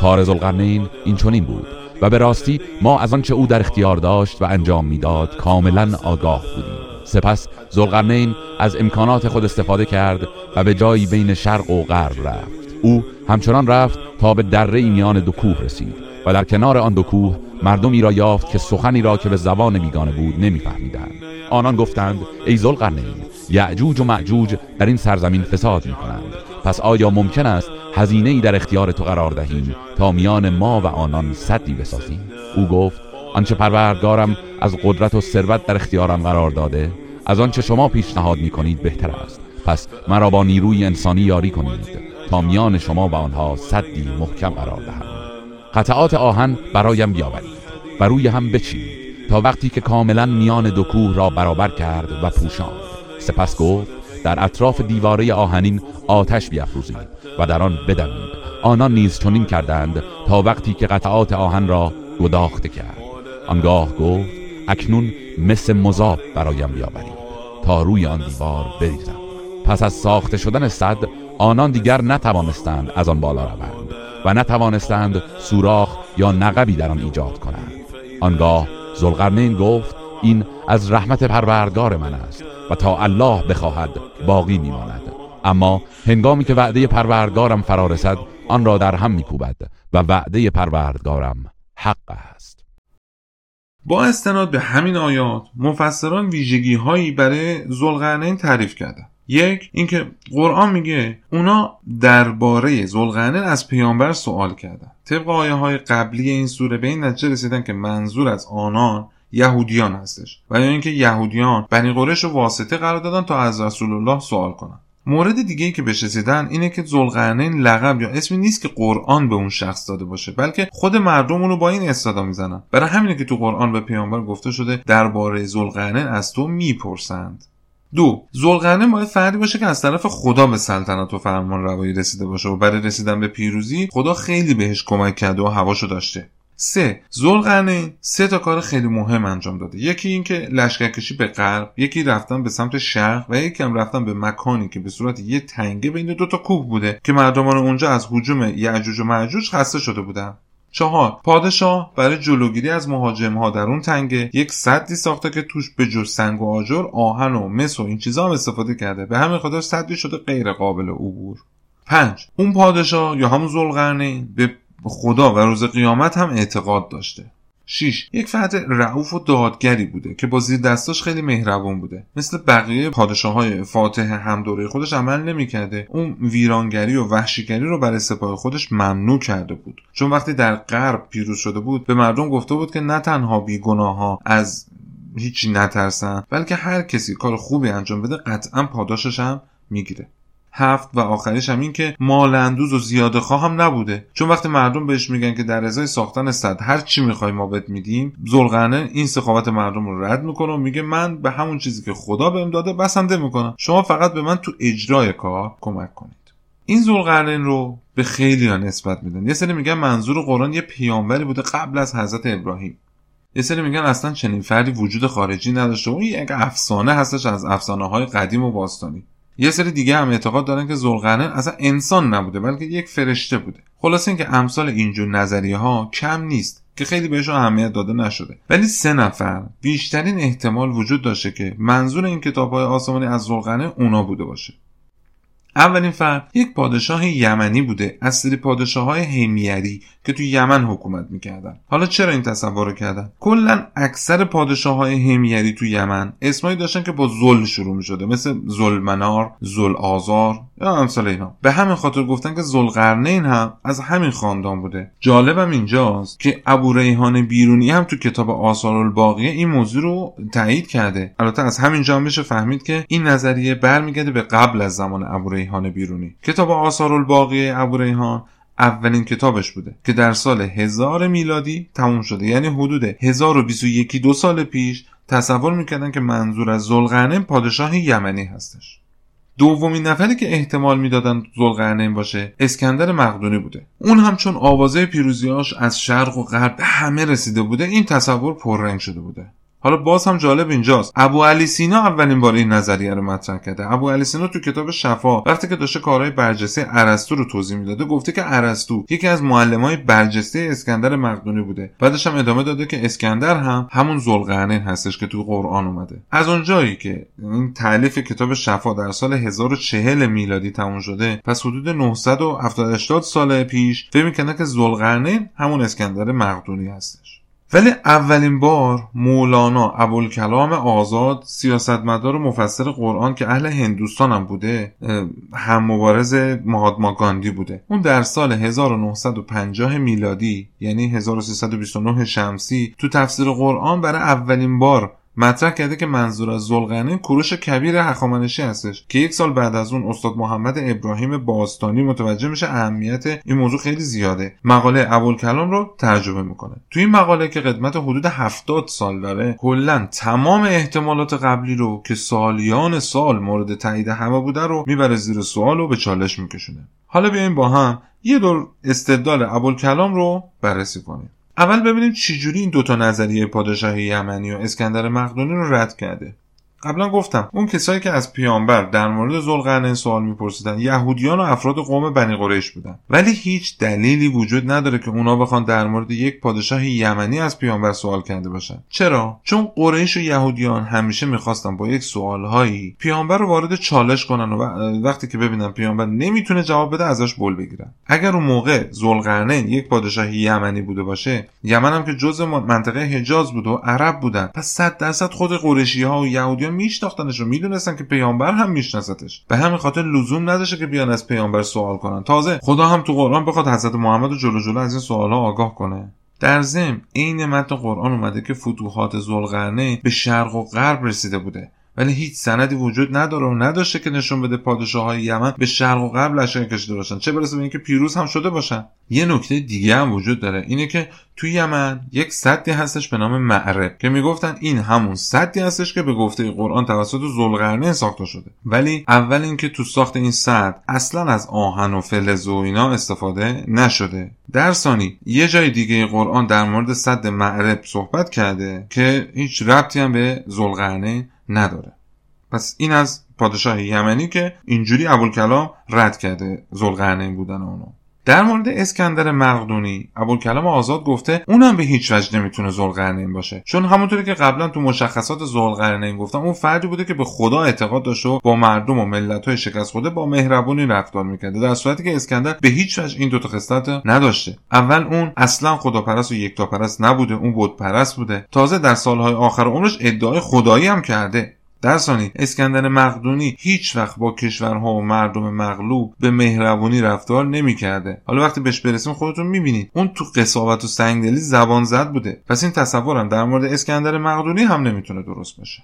کار زلقرنین این چنین بود و به راستی ما از آنچه او در اختیار داشت و انجام می‌داد کاملا آگاه بودیم. سپس زلقرنین از امکانات خود استفاده کرد و به جایی بین شرق و غرب رفت. او همچنان رفت تا به دره میان دو کوه رسید و در کنار آن دو کوه مردمی را یافت که سخنی را که به زبان بیگانه بود نمیفهمیدند. آنان گفتند ای ذوالقرنین یعجوج و معجوج در این سرزمین فساد می‌کنند. پس آیا ممکن است هزینه ای در اختیار تو قرار دهیم تا میان ما و آنان صدی بسازیم؟ او گفت آنچه پروردگارم از قدرت و ثروت در اختیارم قرار داده از آنچه شما پیشنهاد می‌کنید بهتر است. پس مرا با نیروی انسانی یاری کنید. تا میان شما و آنها صدی محکم قرار دهم قطعات آهن برایم بیاورید و روی هم بچینید تا وقتی که کاملا میان دو کوه را برابر کرد و پوشاند. سپس گفت در اطراف دیواره آهنین آتش بیافروزید و در آن بدمید. آنان نیز چنین کردند تا وقتی که قطعات آهن را گداخته کرد. آنگاه گفت اکنون مثل مذاب برایم بیاورید تا روی آن دیوار بریزم. پس از ساخته شدن صد آنان دیگر نتوانستند از آن بالا روند و نتوانستند سوراخ یا نقبی در آن ایجاد کنند. آنگاه زلقرنین گفت این از رحمت پروردگار من است و تا الله بخواهد باقی میماند. اما هنگامی که وعده پروردگارم فرا رسد آن را در هم میکوبد و وعده پروردگارم حق است. با استناد به همین آیات مفسران ویژگی هایی برای زلقرنین تعریف کردن یک اینکه قرآن میگه اونا درباره زلقرنین از پیامبر سوال کردن. طبق آیه های قبلی این سوره به این نتیجه رسیدن که منظور از آنان یهودیان هستش و یا اینکه یهودیان بنی قریش رو واسطه قرار دادن تا از رسول الله سوال کنن. مورد دیگه ای که بهش رسیدن اینه که ذوالقرنین لقب یا اسمی نیست که قرآن به اون شخص داده باشه بلکه خود مردم اونو با این استادا می‌زنن. برای همینه که تو قرآن به پیامبر گفته شده درباره ذوالقرنین از تو می‌پرسند. دو ذوالقرنین باید فردی باشه که از طرف خدا به سلطنت و فرمان روایی رسیده باشه و برای رسیدن به پیروزی خدا خیلی بهش کمک کرده و هواشو داشته. سه زلقرنین سه تا کار خیلی مهم انجام داده. یکی اینکه لشکرکشی به غرب یکی رفتن به سمت شرق و یکی هم رفتن به مکانی که به صورت یه تنگه بین دو تا کوه بوده که مردمان اونجا از هجوم یعجوج و معجوج خسته شده بودن. چهار. پادشاه برای جلوگیری از مهاجم ها در اون تنگه یک صدی ساخته که توش به جز سنگ و آجر آهن و مس و این چیزا هم استفاده کرده. به همین خاطر صدی شده غیر قابل عبور. پنج. اون پادشاه یا همون زلقرنین به خدا و روز قیامت هم اعتقاد داشته. 6. یک فرد رعوف و دادگری بوده که با زیر دستاش خیلی مهربون بوده. مثل بقیه پادشاه های فاتح هم دوره خودش عمل نمی‌کرده. اون ویرانگری و وحشیگری رو برای سپاه خودش ممنوع کرده بود. چون وقتی در غرب پیروز شده بود به مردم گفته بود که نه تنها بیگناه ها از هیچی نترسن بلکه هر کسی کار خوبی انجام بده قطعا پاداشش هم می‌گیره. هفت و آخریش هم این که مالندوز و زیاده خواهم نبوده. چون وقتی مردم بهش میگن که در ازای ساختن صد هر چی می‌خوای ما بهت میدیم زلغنه این سخاوت مردم رو رد می‌کنه و میگه من به همون چیزی که خدا بهم داده بسنده می‌کنم. شما فقط به من تو اجرای کار کمک کنید. این زلقرنین رو به خیلی ها نسبت میدن. یه سری میگن منظور قرآن یه پیامبری بوده قبل از حضرت ابراهیم. یه سری میگن اصلا چنین فردی وجود خارجی نداشته اون یک افسانه هستش از افسانه های قدیم و باستانی. یه سری دیگه هم اعتقاد دارن که زلقرنین اصلا انسان نبوده بلکه یک فرشته بوده. خلاصه اینکه امثال اینجور نظریه ها کم نیست که خیلی بهشون اهمیت داده نشده. ولی سه نفر بیشترین احتمال وجود داشته که منظور این کتاب های آسمانی از زلقرنین اونا بوده باشه. اولین فرد یک پادشاه یمنی بوده از سری پادشاه های همیری که تو یمن حکومت می‌کردن. حالا چرا این تصور رو کردن؟ کلا اکثر پادشاه های همیری تو یمن اسمایی داشتن که با زل شروع می‌شده مثل زلمنار زل آزار یا امثال اینا. به همین خاطر گفتن که زلقرنین هم از همین خاندان بوده. جالبم اینجاست که ابو ریحان بیرونی هم تو کتاب آثار الباقیه این موضوع رو تایید کرده. البته از همین جا بشه فهمید که این نظریه برمیگرده به قبل از زمان ابو ریحان بیرونی. کتاب آثار الباقیه ابو ریحان اولین کتابش بوده که در سال هزار میلادی تموم شده. یعنی حدود 1021 دو سال پیش تصور می‌کردن که منظور از زلقرنین پادشاه یمنی هستش. دومین نفری که احتمال می‌دادن زلقرنین باشه اسکندر مقدونی بوده. اون هم چون آوازه پیروزیاش از شرق و غرب همه رسیده بوده. این تصور پررنگ شده بوده. حالا باز هم جالب اینجاست. ابو علی سینا اولین بار این نظریه رو مطرح کرده. ابو علی سینا تو کتاب شفا وقتی که داشته کارهای برجسته ارسطو رو توضیح می‌داده گفته که ارسطو یکی از معلمای برجسته اسکندر مقدونی بوده. بعدش هم ادامه داده که اسکندر هم همون ذوالقرنین هستش که تو قرآن اومده. از اونجایی که این تعلیف کتاب شفا در سال 1040 میلادی تموم شده پس حدود 970 سال پیش فکر می‌کنه که ذوالقرنین همون اسکندر مقدونی هستش. ولی اولین بار مولانا ابوالکلام آزاد سیاستمدار و مفسر قرآن که اهل هندوستان هم بوده هم مبارز مهاتما گاندی بوده. اون در سال 1950 میلادی یعنی 1329 شمسی تو تفسیر قرآن برای اولین بار مطرح کرده که منظور از زلغنین کوروش کبیر هخامنشی هستش که یک سال بعد از اون استاد محمد ابراهیم باستانی متوجه میشه اهمیت این موضوع خیلی زیاده. مقاله ابوالکلام رو ترجمه می‌کنه. تو این مقاله که قدمت حدود 70 سال داره کلا تمام احتمالات قبلی رو که سالیان سال مورد تایید همه بوده رو می‌بره زیر سوال و به چالش میکشونه. حالا بیایم با هم یه دور استدلال ابوالکلام رو بررسی کنیم. اول ببینیم چجوری این دوتا نظریه پادشاهی یمنی و اسکندر مقدونی رو رد کرده. قبلا گفتم اون کسایی که از پیامبر در مورد ذوالقرنین سوال میپرسیدن یهودیان و افراد قوم بنی قریش بودن. ولی هیچ دلیلی وجود نداره که اونا بخوان در مورد یک پادشاه یمنی از پیامبر سوال کرده باشن. چرا؟ چون قریش و یهودیان همیشه می‌خواستن با یک سوالهایی پیامبر رو وارد چالش کنن و وقتی که ببینن پیامبر نمی‌تونه جواب بده ازش بول بگیرن. اگر اون موقع ذوالقرنین یک پادشاه یمنی بوده باشه یمن هم که جزء منطقه حجاز بود و عرب بودن پس صد درصد خود قریشی ها و یهودیان میشناختنش و می‌دونستن که پیامبر هم میشناستش. به همین خاطر لزوم نداشته که بیان از پیامبر سوال کنن. تازه خدا هم تو قرآن بخواد حضرت محمد رو جلو جلو از این سوال ها آگاه کنه. در ضمن عین متن قرآن اومده که فتوحات ذوالقرنین به شرق و غرب رسیده بوده. ولی هیچ سندی وجود نداره و نداشته که نشون بده پادشاه های یمن به شرق و غرب لشکر کشیده باشن. چه برسه به اینکه پیروز هم شده باشن. یه نکته دیگه هم وجود داره. اینه که توی یمن یک صدی هستش به نام معرب که می‌گفتن این همون صدی هستش که به گفته قرآن توسط ذوالقرنین ساخته شده. ولی اول اینکه تو ساخت این صد اصلا از آهن و فلز و اینا استفاده نشده. در ثانی یه جای دیگه قرآن در مورد صد معرب صحبت کرده که هیچ ربطی هم به ذوالقرنین نداره. پس این از پادشاه یمنی که اینجوری ابوالکلام رد کرده ذوالقرنین بودن اونو. در مورد اسکندر مقدونی ابوالکلام آزاد گفته اونم به هیچ وجه نمی‌تونه ذوالقرنین باشه. چون همونطوری که قبلا تو مشخصات ذوالقرنین گفتم اون فردی بوده که به خدا اعتقاد داشته و با مردم و ملت های شکست خورده با مهربونی رفتار می‌کرده. در صورتی که اسکندر به هیچ وجه این دوتا خصلت نداشته. اول اون اصلا خداپرست و یکتاپرست نبوده اون بود پرست بوده. تازه در سالهای آخر عمرش ادعای خدایی هم کرده. در ثانی اسکندر مقدونی هیچ وقت با کشورها و مردم مغلوب به مهربونی رفتار نمی‌کرده. حالا وقتی بهش برسیم خودتون می‌بینید. اون تو قصاوت و سنگدلی زبان زد بوده. پس این تصورم در مورد اسکندر مقدونی هم نمی‌تونه درست باشه.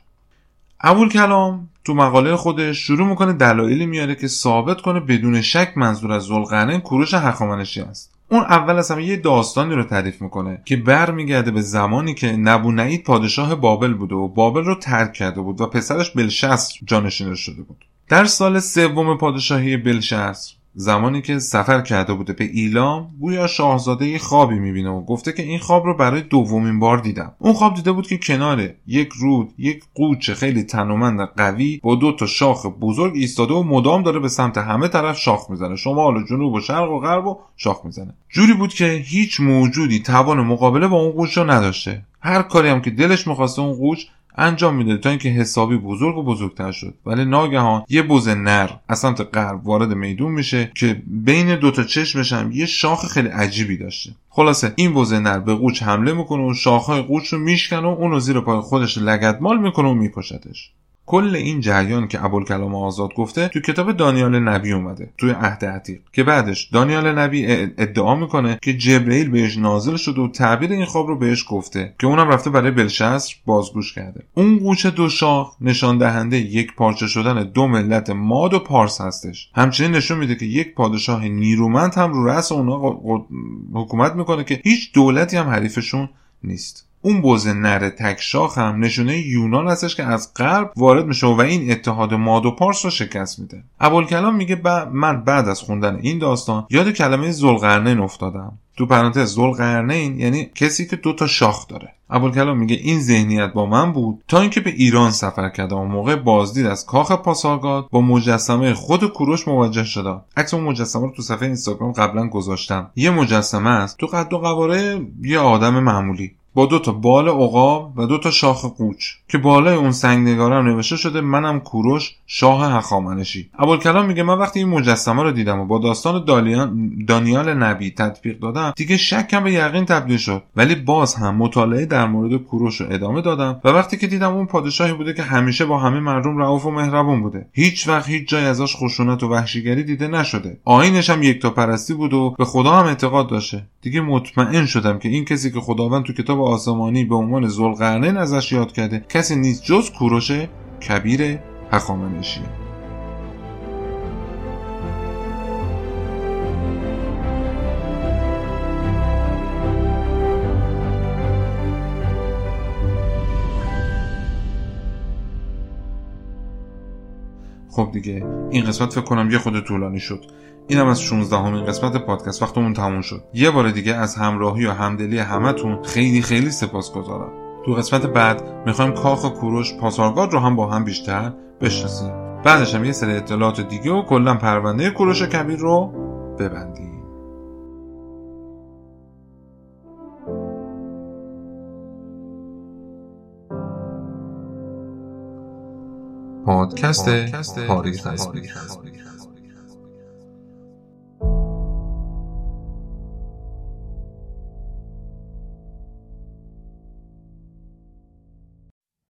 ابول کلام تو مقاله خودش شروع می‌کنه دلایلی میاره که ثابت کنه بدون شک منظور از ذوالقرنین کوروش هخامنشی است. اون اول از همه یه داستانی رو تعریف می‌کنه که برمیگرده به زمانی که نبونعید پادشاه بابل بوده و بابل رو ترک کرده بود و پسرش بلشستر جانشینش شده بود. در سال سوم پادشاهی بلشستر زمانی که سفر کرده بوده به ایلام گویا شاهزاده خوابی می‌بینه و گفته که این خواب رو برای دومین بار دیدم. اون خواب دیده بود که کنار یک رود یک قوچ خیلی تنومند قوی با دو تا شاخ بزرگ ایستاده و مدام داره به سمت همه طرف شاخ می‌زنه. شمال و جنوب و شرق و غرب و شاخ می‌زنه. جوری بود که هیچ موجودی توان مقابله با اون قوچ رو نداشته. هر کاری هم که دلش می‌خواسته اون قوچ انجام میده تا اینکه حسابی بزرگ و بزرگتر شد. ولی ناگهان یه بز نر از سمت غرب وارد میدون میشه که بین دوتا چشمش هم یه شاخ خیلی عجیبی داشته. خلاصه این بز نر به قوچ حمله می‌کنه و شاخهای قوچ رو میشکنه و اونو زیر پای خودش لگدمال می‌کنه و میکشتش. کل این جریان که ابوالکلام آزاد گفته تو کتاب دانیال نبی اومده توی عهد عتیق. که بعدش دانیال نبی ادعا می‌کنه که جبرئیل بهش نازل شده و تعبیر این خواب رو بهش گفته که اونم رفته برای بلشستر بازگوش کرده. اون قوچ دو شاخ نشان دهنده یک پارچه شدن دو ملت ماد و پارس هستش. همچنین نشون میده که یک پادشاه نیرومند هم رو رأس اونا حکومت می‌کنه که هیچ دولتی هم حریفشون نیست. اون بز نر تکشاخ هم نشونه یونان هستش که از غرب وارد میشه و این اتحاد ماد و پارس رو شکست میده. ابوالکلام میگه ب... من بعد از خوندن این داستان یاد کلمه زلقرنین افتادم. تو پرانتز زلقرنین یعنی کسی که دو تا شاخ داره. ابوالکلام میگه این ذهنیت با من بود تا اینکه به ایران سفر کردم. و موقع بازدید از کاخ پاسارگاد با مجسمه خود کوروش مواجه شدم. عکس اون مجسمه رو تو صفحه اینستاگرام قبلا گذاشتم. یه مجسمه است. تو قد و قواره یه آدم معمولی. با دو تا بال عقاب و دو تا شاخ قوچ که بالای اون سنگنگارم نوشته شده منم کوروش شاه هخامنشی. ابوالکلام میگه من وقتی این مجسمه رو دیدم و با داستان دانیال نبی تطبیق دادم دیگه شکم به یقین تبدیل شد. ولی باز هم مطالعه در مورد کوروش رو ادامه دادم و وقتی که دیدم اون پادشاهی بوده که همیشه با همه مردم رعوف و مهربون بوده. هیچ وقت هیچ جای ازش خشونت و وحشیگری دیده نشده. آینش هم یک تا پرستی بود و به خدا هم اعتقاد داشته. دیگه مطمئن شدم که این کسی که خداوند تو کتاب آسمانی به عنوان ذوالقرنین ازش یاد کرده کسی نیست جز کوروش کبیر هخامنشی خب دیگه این قسمت فکر کنم یه خود طولانی شد. اینم از 16 همین قسمت پادکست وقتمون تموم شد. یه بار دیگه از همراهی و همدلی همتون خیلی خیلی سپاس گذارم تو قسمت بعد می‌خوایم کاخ کوروش پاسارگاد رو هم با هم بیشتر بشناسیم. بعدش هم یه سری اطلاعات دیگه و کلا پرونده کوروش کبیر رو ببندیم. پادکست تاریخ